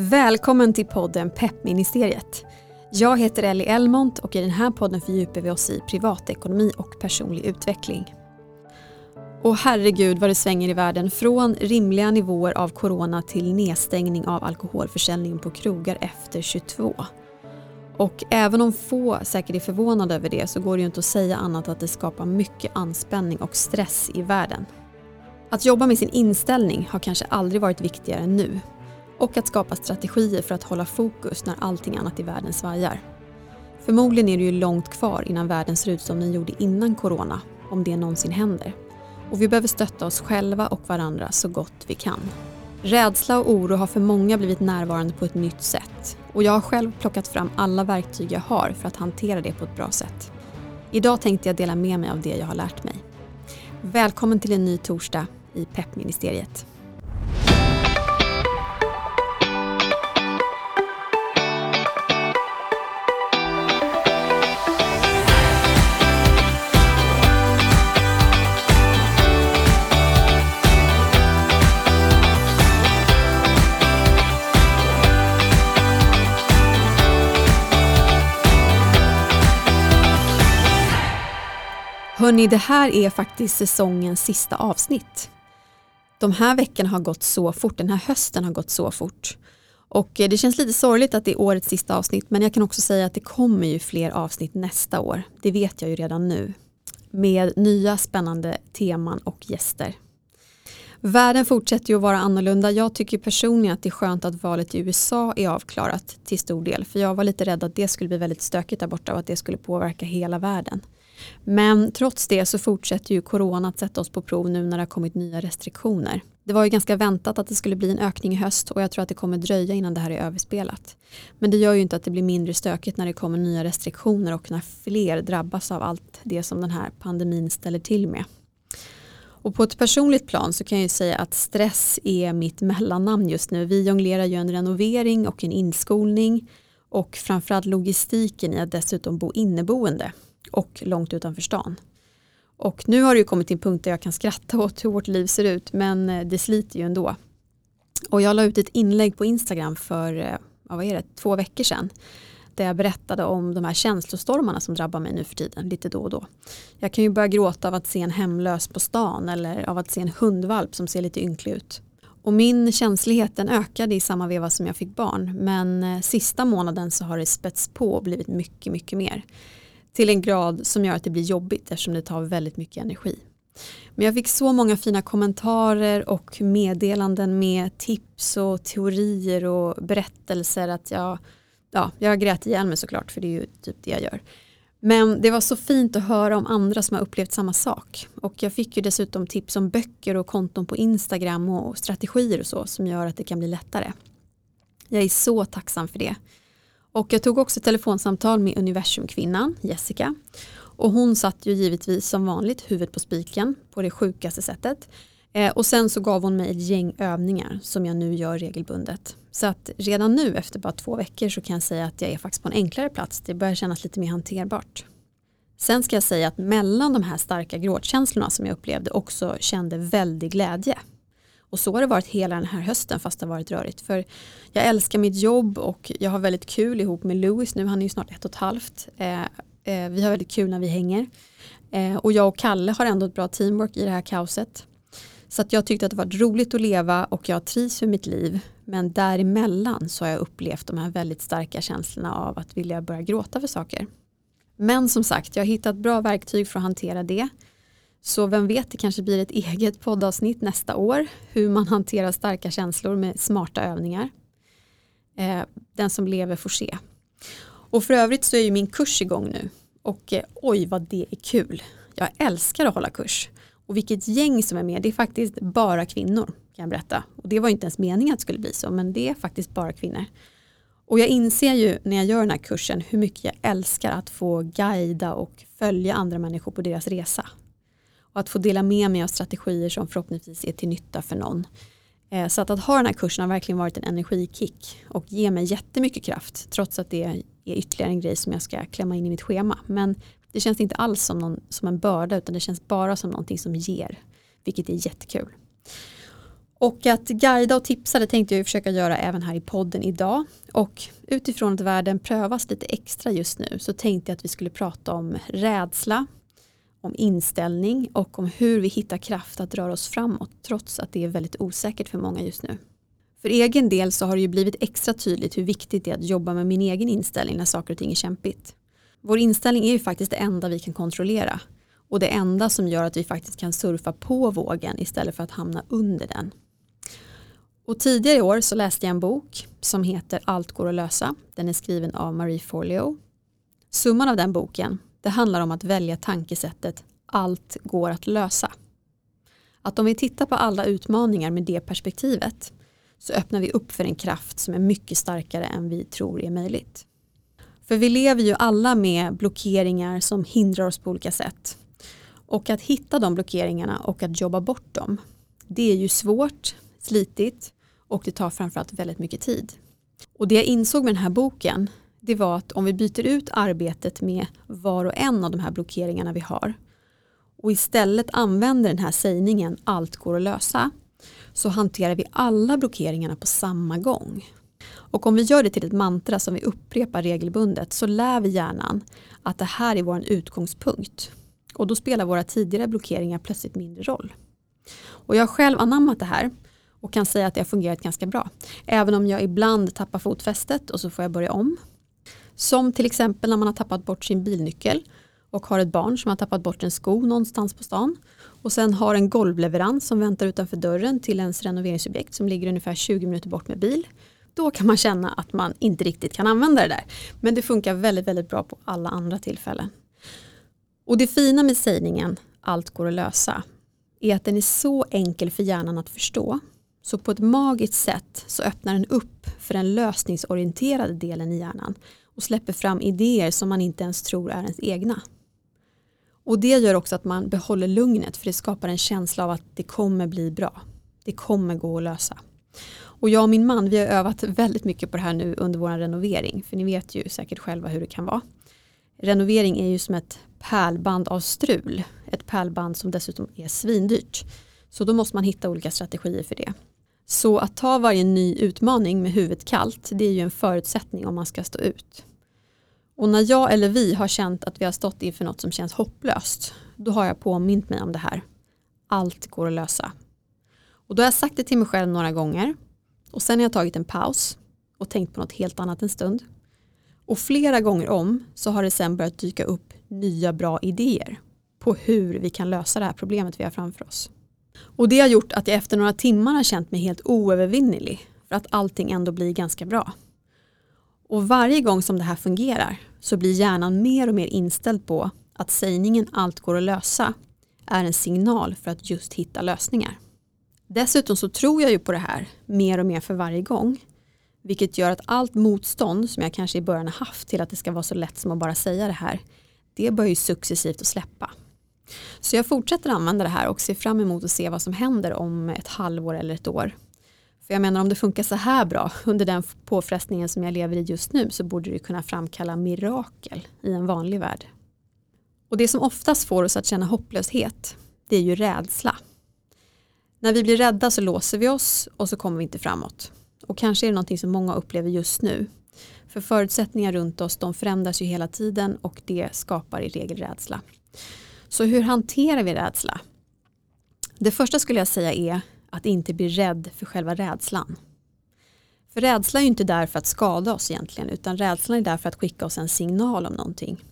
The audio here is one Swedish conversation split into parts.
Välkommen till podden Peppministeriet. Jag heter Ellie Elmont och i den här podden fördjupar vi oss i privatekonomi och personlig utveckling. Och herregud vad det svänger i världen från rimliga nivåer av corona till nedstängning av alkoholförsäljningen på krogar efter 22. Och även om få säkert är förvånade över det så går det ju inte att säga annat att det skapar mycket anspänning och stress i världen. Att jobba med sin inställning har kanske aldrig varit viktigare än nu. Och att skapa strategier för att hålla fokus när allting annat i världen svajar. Förmodligen är det ju långt kvar innan världen ser ut som den gjorde innan corona, om det någonsin händer. Och vi behöver stötta oss själva och varandra så gott vi kan. Rädsla och oro har för många blivit närvarande på ett nytt sätt. Och jag har själv plockat fram alla verktyg jag har för att hantera det på ett bra sätt. Idag tänkte jag dela med mig av det jag har lärt mig. Välkommen till en ny torsdag i Peppministeriet. Hörni, det här är faktiskt säsongens sista avsnitt. De här veckorna har gått så fort, den här hösten har gått så fort. Och eh, det känns lite sorgligt att det är årets sista avsnitt men jag kan också säga att det kommer ju fler avsnitt nästa år. Det vet jag ju redan nu. Med nya spännande teman och gäster. Världen fortsätter ju att vara annorlunda. Jag tycker personligen att det är skönt att valet i USA är avklarat till stor del. För jag var lite rädd att det skulle bli väldigt stökigt där borta och att det skulle påverka hela världen. Men trots det så fortsätter ju corona att sätta oss på prov nu när det har kommit nya restriktioner. Det var ju ganska väntat att det skulle bli en ökning i höst och jag tror att det kommer dröja innan det här är överspelat. Men det gör ju inte att det blir mindre stökigt när det kommer nya restriktioner och när fler drabbas av allt det som den här pandemin ställer till med. Och på ett personligt plan så kan jag ju säga att stress är mitt mellannamn just nu. Vi jonglerar ju en renovering och en inskolning och framförallt logistiken i att dessutom bo inneboende och långt utanför stan. Och nu har det ju kommit till en punkt där jag kan skratta åt hur vårt liv ser ut men eh, det sliter ju ändå. Och jag la ut ett inlägg på Instagram för eh, vad är det, två veckor sedan där jag berättade om de här känslostormarna som drabbar mig nu för tiden lite då och då. Jag kan ju börja gråta av att se en hemlös på stan eller av att se en hundvalp som ser lite ynklig ut. Och min känslighet den ökade i samma veva som jag fick barn men eh, sista månaden så har det spets på och blivit mycket, mycket mer till en grad som gör att det blir jobbigt eftersom det tar väldigt mycket energi. Men jag fick så många fina kommentarer och meddelanden med tips och teorier och berättelser att jag, ja, jag grät ihjäl mig såklart för det är ju typ det jag gör. Men det var så fint att höra om andra som har upplevt samma sak. Och jag fick ju dessutom tips om böcker och konton på Instagram och strategier och så som gör att det kan bli lättare. Jag är så tacksam för det. Och jag tog också telefonsamtal med universumkvinnan Jessica. Och hon satt ju givetvis som vanligt huvudet på spiken på det sjukaste sättet. Eh, och sen så gav hon mig ett gäng övningar som jag nu gör regelbundet. Så att redan nu efter bara två veckor så kan jag säga att jag är faktiskt på en enklare plats. Det börjar kännas lite mer hanterbart. Sen ska jag säga att mellan de här starka gråtkänslorna som jag upplevde också kände väldig glädje. Och så har det varit hela den här hösten fast det har varit rörigt. För jag älskar mitt jobb och jag har väldigt kul ihop med Louis nu. Han är ju snart ett och ett halvt. Eh, eh, vi har väldigt kul när vi hänger. Eh, och jag och Kalle har ändå ett bra teamwork i det här kaoset. Så att jag tyckte att det var roligt att leva och jag trivs med mitt liv. Men däremellan så har jag upplevt de här väldigt starka känslorna av att vilja börja gråta för saker. Men som sagt, jag har hittat bra verktyg för att hantera det. Så vem vet, det kanske blir ett eget poddavsnitt nästa år. Hur man hanterar starka känslor med smarta övningar. Eh, den som lever får se. Och för övrigt så är ju min kurs igång nu. Och eh, oj vad det är kul. Jag älskar att hålla kurs. Och vilket gäng som är med. Det är faktiskt bara kvinnor kan jag berätta. Och det var inte ens meningen att det skulle bli så. Men det är faktiskt bara kvinnor. Och jag inser ju när jag gör den här kursen hur mycket jag älskar att få guida och följa andra människor på deras resa och att få dela med mig av strategier som förhoppningsvis är till nytta för någon. Eh, så att, att ha den här kursen har verkligen varit en energikick och ger mig jättemycket kraft trots att det är ytterligare en grej som jag ska klämma in i mitt schema. Men det känns inte alls som, någon, som en börda utan det känns bara som någonting som ger, vilket är jättekul. Och att guida och tipsa det tänkte jag försöka göra även här i podden idag. Och utifrån att världen prövas lite extra just nu så tänkte jag att vi skulle prata om rädsla, om inställning och om hur vi hittar kraft att röra oss framåt trots att det är väldigt osäkert för många just nu. För egen del så har det ju blivit extra tydligt hur viktigt det är att jobba med min egen inställning när saker och ting är kämpigt. Vår inställning är ju faktiskt det enda vi kan kontrollera och det enda som gör att vi faktiskt kan surfa på vågen istället för att hamna under den. Och tidigare i år så läste jag en bok som heter Allt går att lösa. Den är skriven av Marie Forleo. Summan av den boken det handlar om att välja tankesättet allt går att lösa. Att om vi tittar på alla utmaningar med det perspektivet så öppnar vi upp för en kraft som är mycket starkare än vi tror är möjligt. För vi lever ju alla med blockeringar som hindrar oss på olika sätt. Och att hitta de blockeringarna och att jobba bort dem, det är ju svårt, slitigt och det tar framförallt väldigt mycket tid. Och det jag insåg med den här boken, det var att om vi byter ut arbetet med var och en av de här blockeringarna vi har och istället använder den här sägningen allt går att lösa så hanterar vi alla blockeringarna på samma gång. Och om vi gör det till ett mantra som vi upprepar regelbundet så lär vi hjärnan att det här är vår utgångspunkt. Och då spelar våra tidigare blockeringar plötsligt mindre roll. Och jag har själv anammat det här och kan säga att det har fungerat ganska bra. Även om jag ibland tappar fotfästet och så får jag börja om. Som till exempel när man har tappat bort sin bilnyckel och har ett barn som har tappat bort en sko någonstans på stan och sen har en golvleverans som väntar utanför dörren till ens renoveringsobjekt som ligger ungefär 20 minuter bort med bil. Då kan man känna att man inte riktigt kan använda det där. Men det funkar väldigt, väldigt bra på alla andra tillfällen. Och det fina med sägningen allt går att lösa är att den är så enkel för hjärnan att förstå. Så på ett magiskt sätt så öppnar den upp för den lösningsorienterade delen i hjärnan och släpper fram idéer som man inte ens tror är ens egna. Och det gör också att man behåller lugnet för det skapar en känsla av att det kommer bli bra. Det kommer gå att lösa. Och jag och min man vi har övat väldigt mycket på det här nu under vår renovering. För ni vet ju säkert själva hur det kan vara. Renovering är ju som ett pärlband av strul. Ett pärlband som dessutom är svindyrt. Så då måste man hitta olika strategier för det. Så att ta varje ny utmaning med huvudet kallt det är ju en förutsättning om man ska stå ut. Och när jag eller vi har känt att vi har stått inför något som känns hopplöst, då har jag påmint mig om det här. Allt går att lösa. Och då har jag sagt det till mig själv några gånger och sen har jag tagit en paus och tänkt på något helt annat en stund. Och flera gånger om så har det sen börjat dyka upp nya bra idéer på hur vi kan lösa det här problemet vi har framför oss. Och det har gjort att jag efter några timmar har känt mig helt oövervinnelig för att allting ändå blir ganska bra. Och varje gång som det här fungerar så blir hjärnan mer och mer inställd på att sägningen allt går att lösa är en signal för att just hitta lösningar. Dessutom så tror jag ju på det här mer och mer för varje gång. Vilket gör att allt motstånd som jag kanske i början har haft till att det ska vara så lätt som att bara säga det här. Det börjar ju successivt att släppa. Så jag fortsätter använda det här och ser fram emot att se vad som händer om ett halvår eller ett år. För jag menar om det funkar så här bra under den påfrestningen som jag lever i just nu så borde det kunna framkalla mirakel i en vanlig värld. Och det som oftast får oss att känna hopplöshet det är ju rädsla. När vi blir rädda så låser vi oss och så kommer vi inte framåt. Och kanske är det någonting som många upplever just nu. För förutsättningar runt oss de förändras ju hela tiden och det skapar i regel rädsla. Så hur hanterar vi rädsla? Det första skulle jag säga är att inte bli rädd för själva rädslan. För rädsla är ju inte där för att skada oss egentligen utan rädslan är där för att skicka oss en signal om någonting.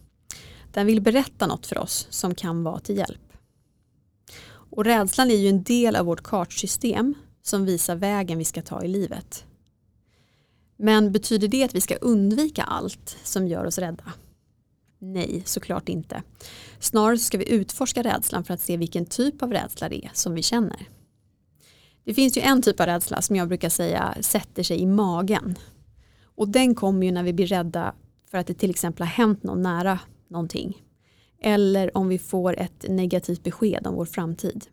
Den vill berätta något för oss som kan vara till hjälp. Och rädslan är ju en del av vårt kartsystem som visar vägen vi ska ta i livet. Men betyder det att vi ska undvika allt som gör oss rädda? Nej, såklart inte. Snarare ska vi utforska rädslan för att se vilken typ av rädsla det är som vi känner. Det finns ju en typ av rädsla som jag brukar säga sätter sig i magen. Och den kommer ju när vi blir rädda för att det till exempel har hänt någon nära någonting. Eller om vi får ett negativt besked om vår framtid.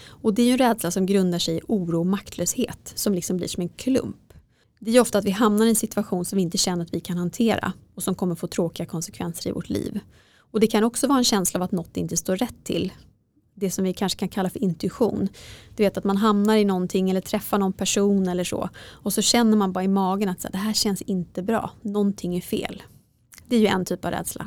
Och det är ju en rädsla som grundar sig i oro och maktlöshet som liksom blir som en klump. Det är ofta att vi hamnar i en situation som vi inte känner att vi kan hantera och som kommer få tråkiga konsekvenser i vårt liv. Och det kan också vara en känsla av att något inte står rätt till det som vi kanske kan kalla för intuition. Du vet att man hamnar i någonting eller träffar någon person eller så och så känner man bara i magen att så här, det här känns inte bra, någonting är fel. Det är ju en typ av rädsla.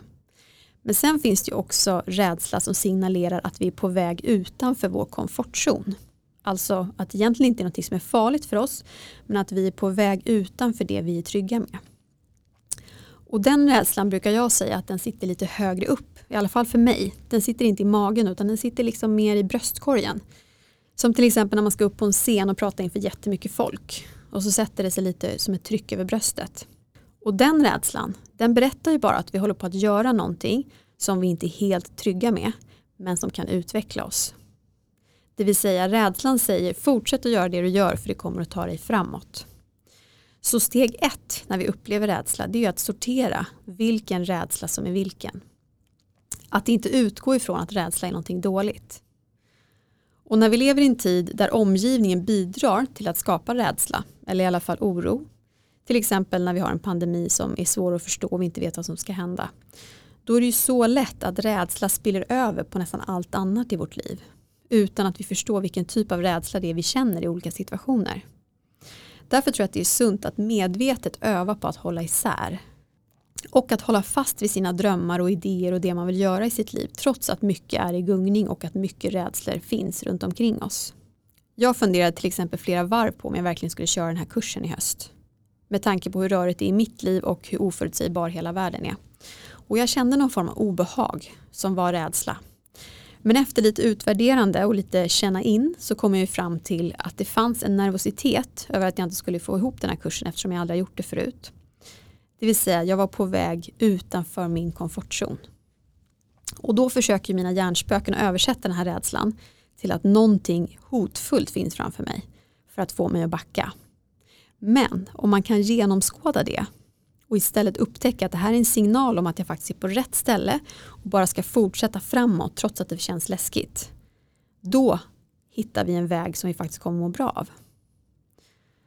Men sen finns det ju också rädsla som signalerar att vi är på väg utanför vår komfortzon. Alltså att det egentligen inte är något som är farligt för oss men att vi är på väg utanför det vi är trygga med. Och den rädslan brukar jag säga att den sitter lite högre upp, i alla fall för mig. Den sitter inte i magen utan den sitter liksom mer i bröstkorgen. Som till exempel när man ska upp på en scen och prata inför jättemycket folk. Och så sätter det sig lite som ett tryck över bröstet. Och den rädslan, den berättar ju bara att vi håller på att göra någonting som vi inte är helt trygga med, men som kan utveckla oss. Det vill säga rädslan säger fortsätt att göra det du gör för det kommer att ta dig framåt. Så steg ett när vi upplever rädsla det är att sortera vilken rädsla som är vilken. Att inte utgå ifrån att rädsla är någonting dåligt. Och när vi lever i en tid där omgivningen bidrar till att skapa rädsla, eller i alla fall oro, till exempel när vi har en pandemi som är svår att förstå och vi inte vet vad som ska hända, då är det ju så lätt att rädsla spiller över på nästan allt annat i vårt liv, utan att vi förstår vilken typ av rädsla det är vi känner i olika situationer. Därför tror jag att det är sunt att medvetet öva på att hålla isär. Och att hålla fast vid sina drömmar och idéer och det man vill göra i sitt liv trots att mycket är i gungning och att mycket rädslor finns runt omkring oss. Jag funderade till exempel flera varv på om jag verkligen skulle köra den här kursen i höst. Med tanke på hur rörigt det är i mitt liv och hur oförutsägbar hela världen är. Och jag kände någon form av obehag som var rädsla men efter lite utvärderande och lite känna in så kom jag fram till att det fanns en nervositet över att jag inte skulle få ihop den här kursen eftersom jag aldrig har gjort det förut. Det vill säga jag var på väg utanför min komfortzon. Och då försöker mina hjärnspöken översätta den här rädslan till att någonting hotfullt finns framför mig för att få mig att backa. Men om man kan genomskåda det och istället upptäcka att det här är en signal om att jag faktiskt är på rätt ställe och bara ska fortsätta framåt trots att det känns läskigt. Då hittar vi en väg som vi faktiskt kommer må bra av.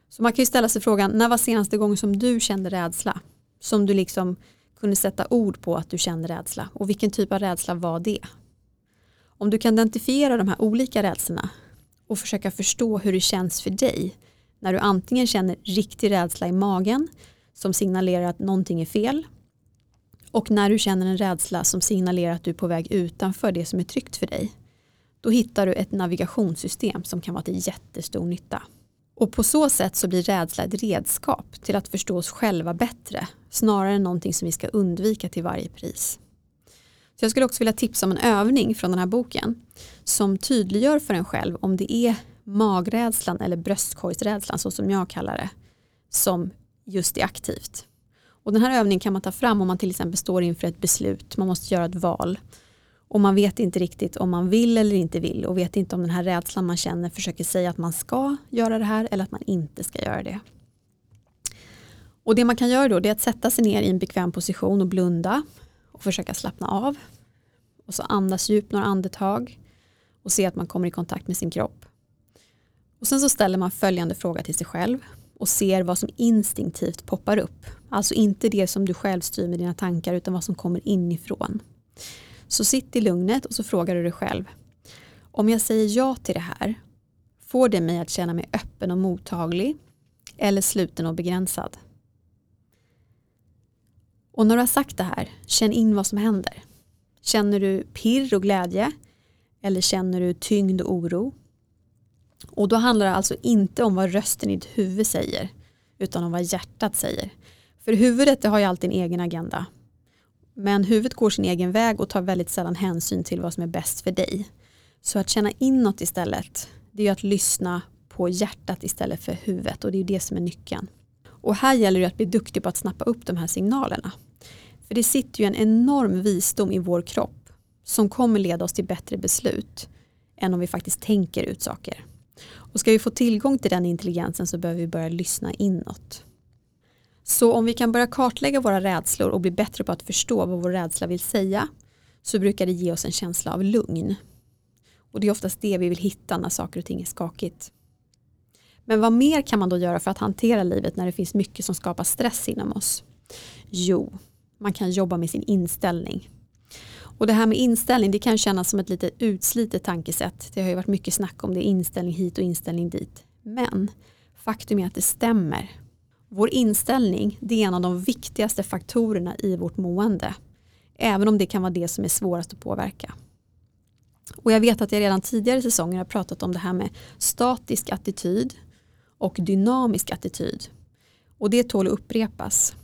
Så man kan ju ställa sig frågan, när var senaste gången som du kände rädsla? Som du liksom kunde sätta ord på att du kände rädsla och vilken typ av rädsla var det? Om du kan identifiera de här olika rädslorna och försöka förstå hur det känns för dig när du antingen känner riktig rädsla i magen som signalerar att någonting är fel. Och när du känner en rädsla som signalerar att du är på väg utanför det som är tryggt för dig. Då hittar du ett navigationssystem som kan vara till jättestor nytta. Och på så sätt så blir rädsla ett redskap till att förstå oss själva bättre snarare än någonting som vi ska undvika till varje pris. Så jag skulle också vilja tipsa om en övning från den här boken som tydliggör för en själv om det är magrädslan eller bröstkorgsrädslan så som jag kallar det som just är aktivt. Och den här övningen kan man ta fram om man till exempel står inför ett beslut, man måste göra ett val och man vet inte riktigt om man vill eller inte vill och vet inte om den här rädslan man känner försöker säga att man ska göra det här eller att man inte ska göra det. Och det man kan göra då är att sätta sig ner i en bekväm position och blunda och försöka slappna av. Och så andas djupt några andetag och se att man kommer i kontakt med sin kropp. Och sen så ställer man följande fråga till sig själv och ser vad som instinktivt poppar upp. Alltså inte det som du själv styr med dina tankar utan vad som kommer inifrån. Så sitt i lugnet och så frågar du dig själv. Om jag säger ja till det här, får det mig att känna mig öppen och mottaglig eller sluten och begränsad? Och när du har sagt det här, känn in vad som händer. Känner du pirr och glädje? Eller känner du tyngd och oro? Och då handlar det alltså inte om vad rösten i ditt huvud säger utan om vad hjärtat säger. För huvudet det har ju alltid en egen agenda. Men huvudet går sin egen väg och tar väldigt sällan hänsyn till vad som är bäst för dig. Så att känna inåt istället, det är att lyssna på hjärtat istället för huvudet och det är det som är nyckeln. Och här gäller det att bli duktig på att snappa upp de här signalerna. För det sitter ju en enorm visdom i vår kropp som kommer leda oss till bättre beslut än om vi faktiskt tänker ut saker. Och ska vi få tillgång till den intelligensen så behöver vi börja lyssna inåt. Så om vi kan börja kartlägga våra rädslor och bli bättre på att förstå vad vår rädsla vill säga så brukar det ge oss en känsla av lugn. Och det är oftast det vi vill hitta när saker och ting är skakigt. Men vad mer kan man då göra för att hantera livet när det finns mycket som skapar stress inom oss? Jo, man kan jobba med sin inställning. Och det här med inställning det kan kännas som ett lite utslitet tankesätt. Det har ju varit mycket snack om det, inställning hit och inställning dit. Men faktum är att det stämmer. Vår inställning det är en av de viktigaste faktorerna i vårt mående. Även om det kan vara det som är svårast att påverka. Och jag vet att jag redan tidigare säsonger har pratat om det här med statisk attityd och dynamisk attityd. Och det tål att upprepas.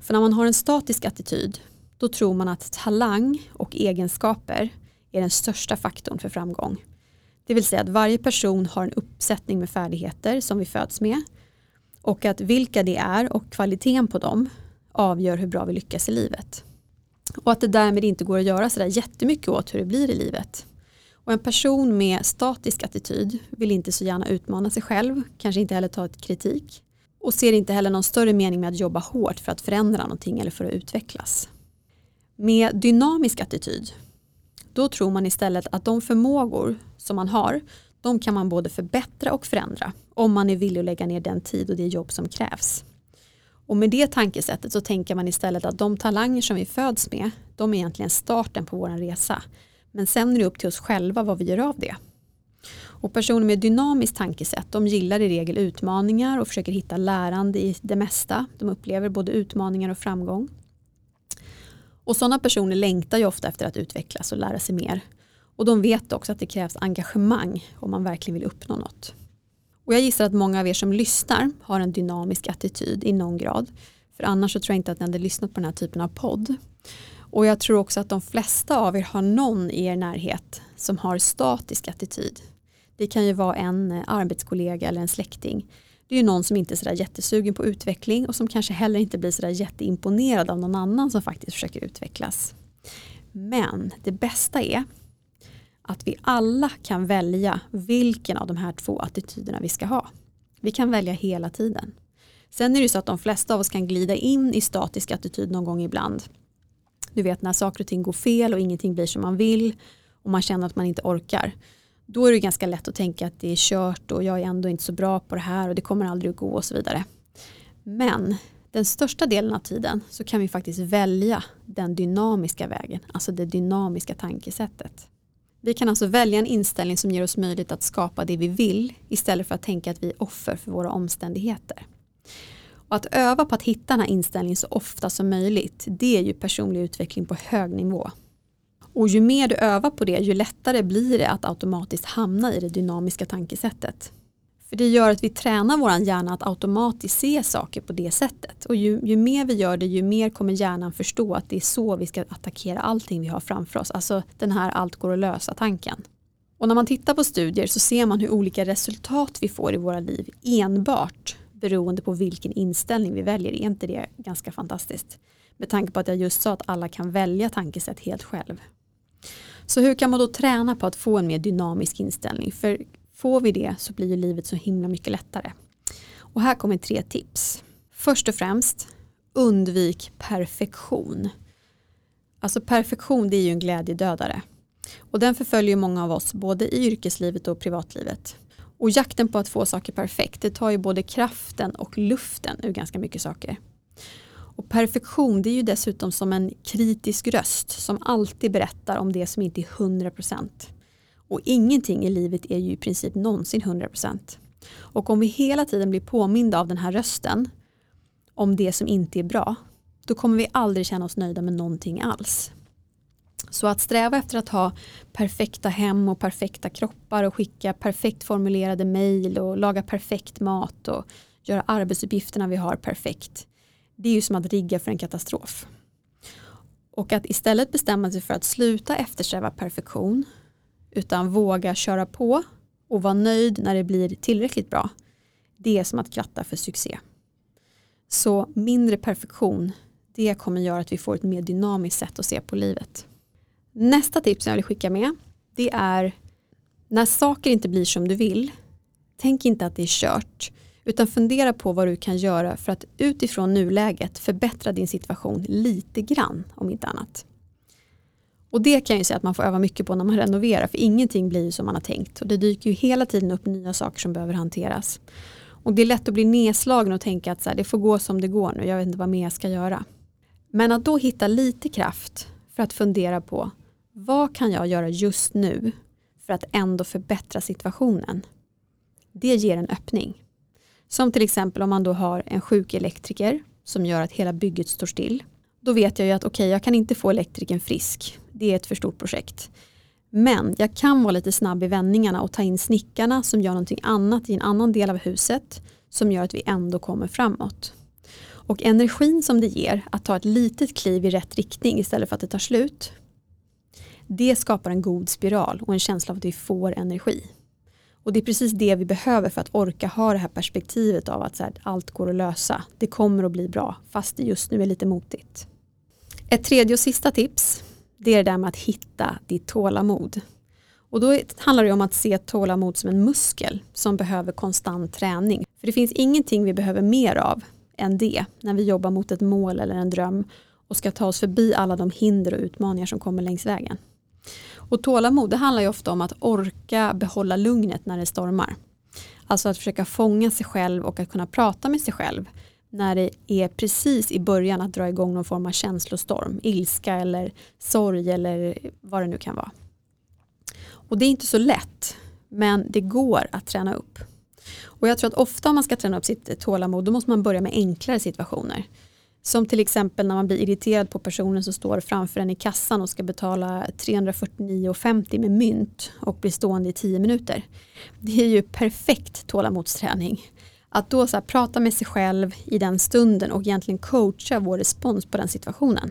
För när man har en statisk attityd då tror man att talang och egenskaper är den största faktorn för framgång. Det vill säga att varje person har en uppsättning med färdigheter som vi föds med och att vilka det är och kvaliteten på dem avgör hur bra vi lyckas i livet. Och att det därmed inte går att göra sådär jättemycket åt hur det blir i livet. Och en person med statisk attityd vill inte så gärna utmana sig själv, kanske inte heller ta ett kritik och ser inte heller någon större mening med att jobba hårt för att förändra någonting eller för att utvecklas. Med dynamisk attityd, då tror man istället att de förmågor som man har, de kan man både förbättra och förändra om man är villig att lägga ner den tid och det jobb som krävs. Och med det tankesättet så tänker man istället att de talanger som vi föds med, de är egentligen starten på vår resa. Men sen är det upp till oss själva vad vi gör av det. Och personer med dynamiskt tankesätt de gillar i regel utmaningar och försöker hitta lärande i det mesta. De upplever både utmaningar och framgång. Och sådana personer längtar ju ofta efter att utvecklas och lära sig mer. Och de vet också att det krävs engagemang om man verkligen vill uppnå något. Och jag gissar att många av er som lyssnar har en dynamisk attityd i någon grad. För annars så tror jag inte att ni hade lyssnat på den här typen av podd. Och jag tror också att de flesta av er har någon i er närhet som har statisk attityd. Det kan ju vara en eh, arbetskollega eller en släkting. Det är ju någon som inte är sådär jättesugen på utveckling och som kanske heller inte blir sådär jätteimponerad av någon annan som faktiskt försöker utvecklas. Men det bästa är att vi alla kan välja vilken av de här två attityderna vi ska ha. Vi kan välja hela tiden. Sen är det ju så att de flesta av oss kan glida in i statisk attityd någon gång ibland. Du vet när saker och ting går fel och ingenting blir som man vill och man känner att man inte orkar. Då är det ganska lätt att tänka att det är kört och jag är ändå inte så bra på det här och det kommer aldrig att gå och så vidare. Men den största delen av tiden så kan vi faktiskt välja den dynamiska vägen, alltså det dynamiska tankesättet. Vi kan alltså välja en inställning som ger oss möjlighet att skapa det vi vill istället för att tänka att vi är offer för våra omständigheter. Och att öva på att hitta den här inställningen så ofta som möjligt det är ju personlig utveckling på hög nivå. Och ju mer du övar på det ju lättare blir det att automatiskt hamna i det dynamiska tankesättet. För det gör att vi tränar vår hjärna att automatiskt se saker på det sättet. Och ju, ju, mer vi gör det ju mer kommer hjärnan förstå att det är så vi ska attackera allting vi har framför oss. Alltså den här allt går att lösa tanken. Och när man tittar på studier så ser man hur olika resultat vi får i våra liv enbart beroende på vilken inställning vi väljer. Är inte det ganska fantastiskt? Med tanke på att jag just sa att alla kan välja tankesätt helt själv. Så hur kan man då träna på att få en mer dynamisk inställning? För får vi det så blir ju livet så himla mycket lättare. Och här kommer tre tips. Först och främst, undvik perfektion. Alltså perfektion det är ju en glädjedödare. Och den förföljer många av oss både i yrkeslivet och privatlivet. Och jakten på att få saker perfekt det tar ju både kraften och luften ur ganska mycket saker. Och perfektion det är ju dessutom som en kritisk röst som alltid berättar om det som inte är 100%. Och ingenting i livet är ju i princip någonsin 100%. Och om vi hela tiden blir påminda av den här rösten om det som inte är bra då kommer vi aldrig känna oss nöjda med någonting alls. Så att sträva efter att ha perfekta hem och perfekta kroppar och skicka perfekt formulerade mejl och laga perfekt mat och göra arbetsuppgifterna vi har perfekt. Det är ju som att rigga för en katastrof. Och att istället bestämma sig för att sluta eftersträva perfektion utan våga köra på och vara nöjd när det blir tillräckligt bra. Det är som att kratta för succé. Så mindre perfektion, det kommer göra att vi får ett mer dynamiskt sätt att se på livet. Nästa tips jag vill skicka med det är när saker inte blir som du vill tänk inte att det är kört utan fundera på vad du kan göra för att utifrån nuläget förbättra din situation lite grann om inte annat. Och det kan jag säga att man får öva mycket på när man renoverar för ingenting blir som man har tänkt och det dyker ju hela tiden upp nya saker som behöver hanteras. Och det är lätt att bli nedslagen och tänka att så här, det får gå som det går nu, jag vet inte vad mer jag ska göra. Men att då hitta lite kraft för att fundera på vad kan jag göra just nu för att ändå förbättra situationen? Det ger en öppning. Som till exempel om man då har en sjuk elektriker som gör att hela bygget står still. Då vet jag ju att okej, okay, jag kan inte få elektrikern frisk. Det är ett för stort projekt. Men jag kan vara lite snabb i vändningarna och ta in snickarna som gör någonting annat i en annan del av huset som gör att vi ändå kommer framåt. Och energin som det ger att ta ett litet kliv i rätt riktning istället för att det tar slut. Det skapar en god spiral och en känsla av att vi får energi. Och det är precis det vi behöver för att orka ha det här perspektivet av att här, allt går att lösa. Det kommer att bli bra fast det just nu är lite motigt. Ett tredje och sista tips det är det där med att hitta ditt tålamod. Och då handlar det om att se tålamod som en muskel som behöver konstant träning. För det finns ingenting vi behöver mer av än det när vi jobbar mot ett mål eller en dröm och ska ta oss förbi alla de hinder och utmaningar som kommer längs vägen. Och tålamod det handlar ju ofta om att orka behålla lugnet när det stormar. Alltså att försöka fånga sig själv och att kunna prata med sig själv när det är precis i början att dra igång någon form av känslostorm, ilska eller sorg eller vad det nu kan vara. Och det är inte så lätt, men det går att träna upp. Och jag tror att ofta om man ska träna upp sitt tålamod då måste man börja med enklare situationer. Som till exempel när man blir irriterad på personen som står framför en i kassan och ska betala 349,50 med mynt och blir stående i 10 minuter. Det är ju perfekt tålamodsträning. Att då så prata med sig själv i den stunden och egentligen coacha vår respons på den situationen.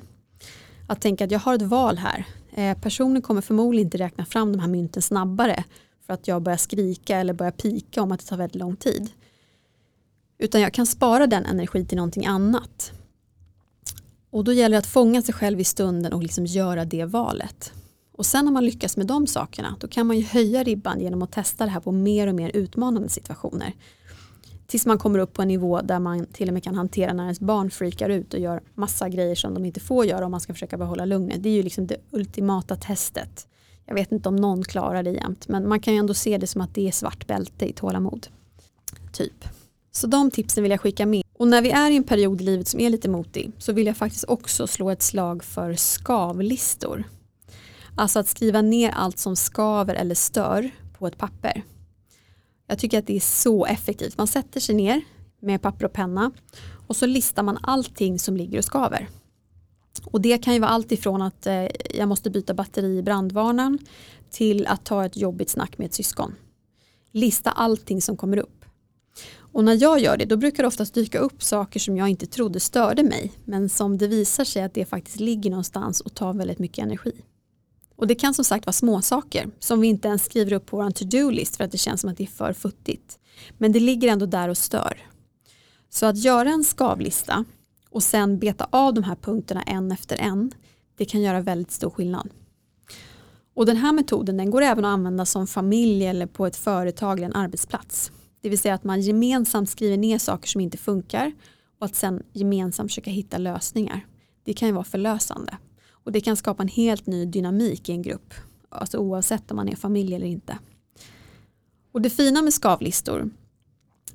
Att tänka att jag har ett val här. Eh, personen kommer förmodligen inte räkna fram de här mynten snabbare för att jag börjar skrika eller börjar pika om att det tar väldigt lång tid. Utan jag kan spara den energi till någonting annat. Och då gäller det att fånga sig själv i stunden och liksom göra det valet. Och sen när man lyckas med de sakerna då kan man ju höja ribban genom att testa det här på mer och mer utmanande situationer. Tills man kommer upp på en nivå där man till och med kan hantera när ens barn freakar ut och gör massa grejer som de inte får göra om man ska försöka behålla lugnet. Det är ju liksom det ultimata testet. Jag vet inte om någon klarar det jämt men man kan ju ändå se det som att det är svart bälte i tålamod. Typ. Så de tipsen vill jag skicka med. Och när vi är i en period i livet som är lite motig så vill jag faktiskt också slå ett slag för skavlistor. Alltså att skriva ner allt som skaver eller stör på ett papper. Jag tycker att det är så effektivt. Man sätter sig ner med papper och penna och så listar man allting som ligger och skaver. Och det kan ju vara allt ifrån att eh, jag måste byta batteri i brandvarnaren till att ta ett jobbigt snack med ett syskon. Lista allting som kommer upp. Och när jag gör det då brukar det oftast dyka upp saker som jag inte trodde störde mig men som det visar sig att det faktiskt ligger någonstans och tar väldigt mycket energi. Och det kan som sagt vara små saker som vi inte ens skriver upp på vår to-do-list för att det känns som att det är för futtigt. Men det ligger ändå där och stör. Så att göra en skavlista och sen beta av de här punkterna en efter en, det kan göra väldigt stor skillnad. Och den här metoden den går även att använda som familj eller på ett företag eller en arbetsplats. Det vill säga att man gemensamt skriver ner saker som inte funkar och att sen gemensamt försöka hitta lösningar. Det kan ju vara förlösande. Och det kan skapa en helt ny dynamik i en grupp. Alltså oavsett om man är familj eller inte. Och det fina med skavlistor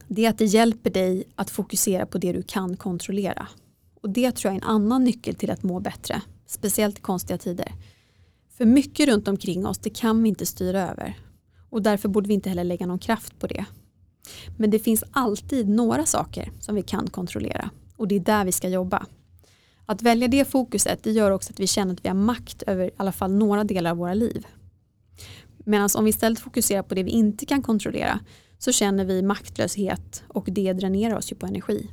det är att det hjälper dig att fokusera på det du kan kontrollera. Och det tror jag är en annan nyckel till att må bättre. Speciellt i konstiga tider. För mycket runt omkring oss det kan vi inte styra över. Och därför borde vi inte heller lägga någon kraft på det. Men det finns alltid några saker som vi kan kontrollera. Och det är där vi ska jobba. Att välja det fokuset det gör också att vi känner att vi har makt över i alla fall några delar av våra liv. Medan om vi istället fokuserar på det vi inte kan kontrollera så känner vi maktlöshet och det dränerar oss ju på energi.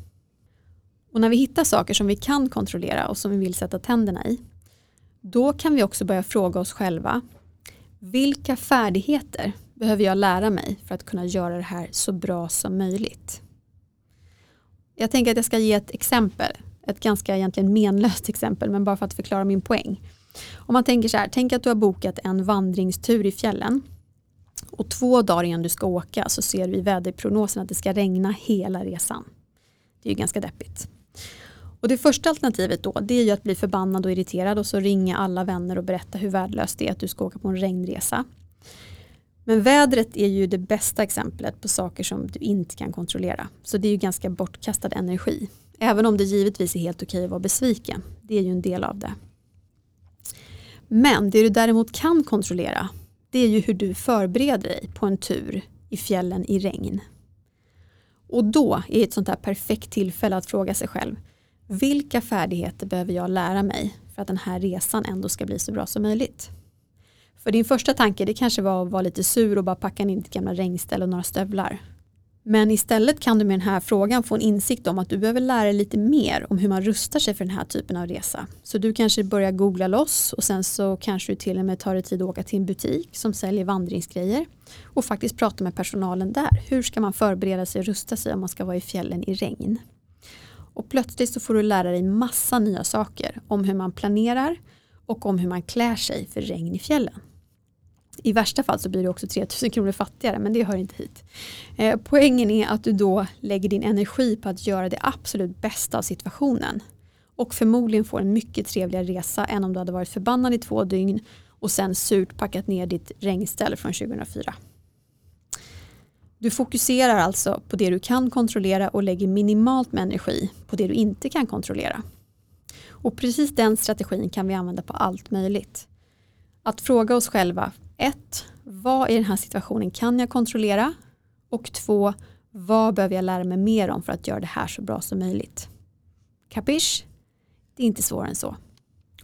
Och när vi hittar saker som vi kan kontrollera och som vi vill sätta tänderna i då kan vi också börja fråga oss själva vilka färdigheter behöver jag lära mig för att kunna göra det här så bra som möjligt? Jag tänker att jag ska ge ett exempel ett ganska egentligen menlöst exempel men bara för att förklara min poäng. Om man tänker så här, tänk att du har bokat en vandringstur i fjällen och två dagar innan du ska åka så ser du i väderprognosen att det ska regna hela resan. Det är ju ganska deppigt. Och det första alternativet då det är ju att bli förbannad och irriterad och så ringa alla vänner och berätta hur värdelöst det är att du ska åka på en regnresa. Men vädret är ju det bästa exemplet på saker som du inte kan kontrollera. Så det är ju ganska bortkastad energi. Även om det givetvis är helt okej att vara besviken. Det är ju en del av det. Men det du däremot kan kontrollera det är ju hur du förbereder dig på en tur i fjällen i regn. Och då är ett sånt här perfekt tillfälle att fråga sig själv vilka färdigheter behöver jag lära mig för att den här resan ändå ska bli så bra som möjligt? För din första tanke det kanske var att vara lite sur och bara packa in ditt gamla regnställ och några stövlar. Men istället kan du med den här frågan få en insikt om att du behöver lära dig lite mer om hur man rustar sig för den här typen av resa. Så du kanske börjar googla loss och sen så kanske du till och med tar dig tid att åka till en butik som säljer vandringsgrejer och faktiskt prata med personalen där. Hur ska man förbereda sig och rusta sig om man ska vara i fjällen i regn? Och plötsligt så får du lära dig massa nya saker om hur man planerar och om hur man klär sig för regn i fjällen. I värsta fall så blir du också 3000 kronor fattigare men det hör inte hit. Eh, poängen är att du då lägger din energi på att göra det absolut bästa av situationen. Och förmodligen får en mycket trevligare resa än om du hade varit förbannad i två dygn och sen surt packat ner ditt regnställ från 2004. Du fokuserar alltså på det du kan kontrollera och lägger minimalt med energi på det du inte kan kontrollera. Och precis den strategin kan vi använda på allt möjligt. Att fråga oss själva, ett, Vad i den här situationen kan jag kontrollera? Och två, Vad behöver jag lära mig mer om för att göra det här så bra som möjligt? Kapisch? Det är inte svårare än så.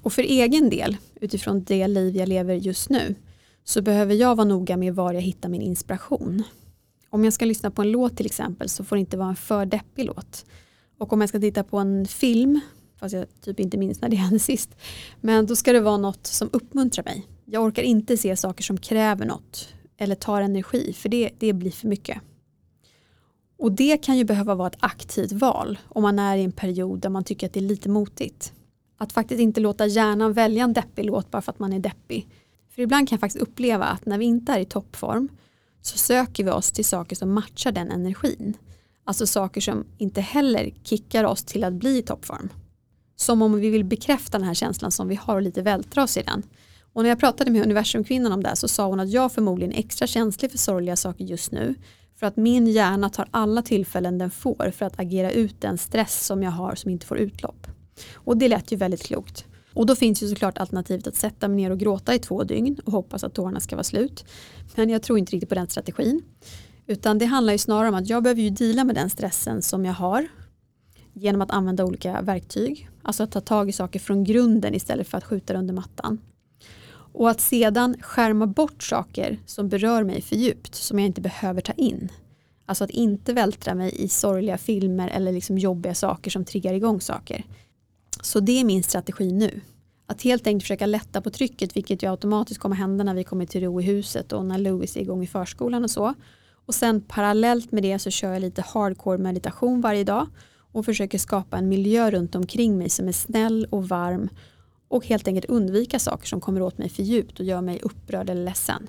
Och för egen del, utifrån det liv jag lever just nu, så behöver jag vara noga med var jag hittar min inspiration. Om jag ska lyssna på en låt till exempel så får det inte vara en för deppig låt. Och om jag ska titta på en film, fast jag typ inte minns när det hände sist, men då ska det vara något som uppmuntrar mig. Jag orkar inte se saker som kräver något eller tar energi för det, det blir för mycket. Och det kan ju behöva vara ett aktivt val om man är i en period där man tycker att det är lite motigt. Att faktiskt inte låta hjärnan välja en deppig låt bara för att man är deppig. För ibland kan jag faktiskt uppleva att när vi inte är i toppform så söker vi oss till saker som matchar den energin. Alltså saker som inte heller kickar oss till att bli i toppform. Som om vi vill bekräfta den här känslan som vi har och lite vältra oss i den. Och när jag pratade med universumkvinnan om det så sa hon att jag förmodligen är extra känslig för sorgliga saker just nu. För att min hjärna tar alla tillfällen den får för att agera ut den stress som jag har som inte får utlopp. Och det lät ju väldigt klokt. Och då finns ju såklart alternativet att sätta mig ner och gråta i två dygn och hoppas att tårarna ska vara slut. Men jag tror inte riktigt på den strategin. Utan det handlar ju snarare om att jag behöver ju dela med den stressen som jag har genom att använda olika verktyg. Alltså att ta tag i saker från grunden istället för att skjuta det under mattan. Och att sedan skärma bort saker som berör mig för djupt, som jag inte behöver ta in. Alltså att inte vältra mig i sorgliga filmer eller liksom jobbiga saker som triggar igång saker. Så det är min strategi nu. Att helt enkelt försöka lätta på trycket, vilket ju automatiskt kommer hända när vi kommer till ro i huset och när Louis är igång i förskolan och så. Och sen parallellt med det så kör jag lite hardcore meditation varje dag och försöker skapa en miljö runt omkring mig som är snäll och varm och helt enkelt undvika saker som kommer åt mig för djupt och gör mig upprörd eller ledsen.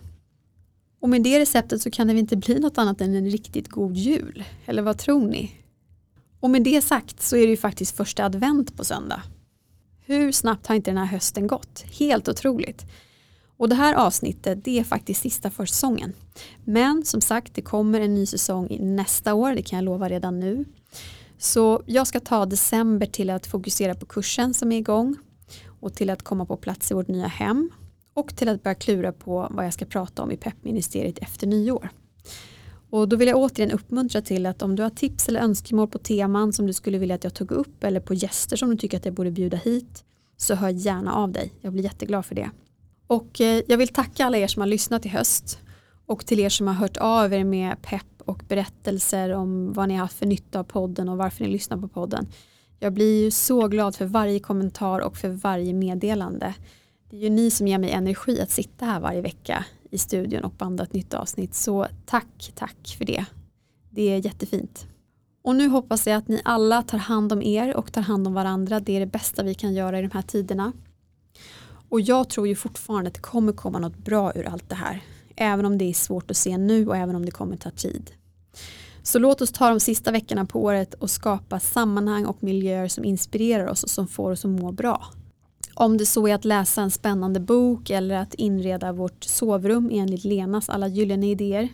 Och med det receptet så kan det inte bli något annat än en riktigt god jul. Eller vad tror ni? Och med det sagt så är det ju faktiskt första advent på söndag. Hur snabbt har inte den här hösten gått? Helt otroligt. Och det här avsnittet det är faktiskt sista för säsongen. Men som sagt det kommer en ny säsong nästa år, det kan jag lova redan nu. Så jag ska ta december till att fokusera på kursen som är igång och till att komma på plats i vårt nya hem och till att börja klura på vad jag ska prata om i peppministeriet efter nyår. Och då vill jag återigen uppmuntra till att om du har tips eller önskemål på teman som du skulle vilja att jag tog upp eller på gäster som du tycker att jag borde bjuda hit så hör gärna av dig. Jag blir jätteglad för det. Och eh, jag vill tacka alla er som har lyssnat i höst och till er som har hört av er med pepp och berättelser om vad ni har haft för nytta av podden och varför ni lyssnar på podden. Jag blir ju så glad för varje kommentar och för varje meddelande. Det är ju ni som ger mig energi att sitta här varje vecka i studion och banda ett nytt avsnitt. Så tack, tack för det. Det är jättefint. Och nu hoppas jag att ni alla tar hand om er och tar hand om varandra. Det är det bästa vi kan göra i de här tiderna. Och jag tror ju fortfarande att det kommer komma något bra ur allt det här. Även om det är svårt att se nu och även om det kommer ta tid. Så låt oss ta de sista veckorna på året och skapa sammanhang och miljöer som inspirerar oss och som får oss att må bra. Om det så är att läsa en spännande bok eller att inreda vårt sovrum enligt Lenas alla gyllene idéer.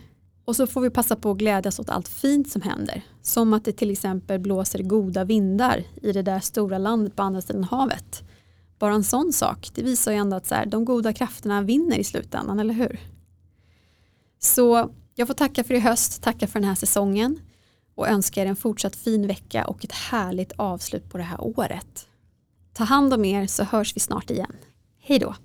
Och så får vi passa på att glädjas åt allt fint som händer. Som att det till exempel blåser goda vindar i det där stora landet på andra sidan havet. bara en sån sak, det visar ju ändå att så här, de goda krafterna vinner i slutändan, eller hur? Så jag får tacka för i höst, tacka för den här säsongen och önska er en fortsatt fin vecka och ett härligt avslut på det här året. Ta hand om er så hörs vi snart igen. Hej då!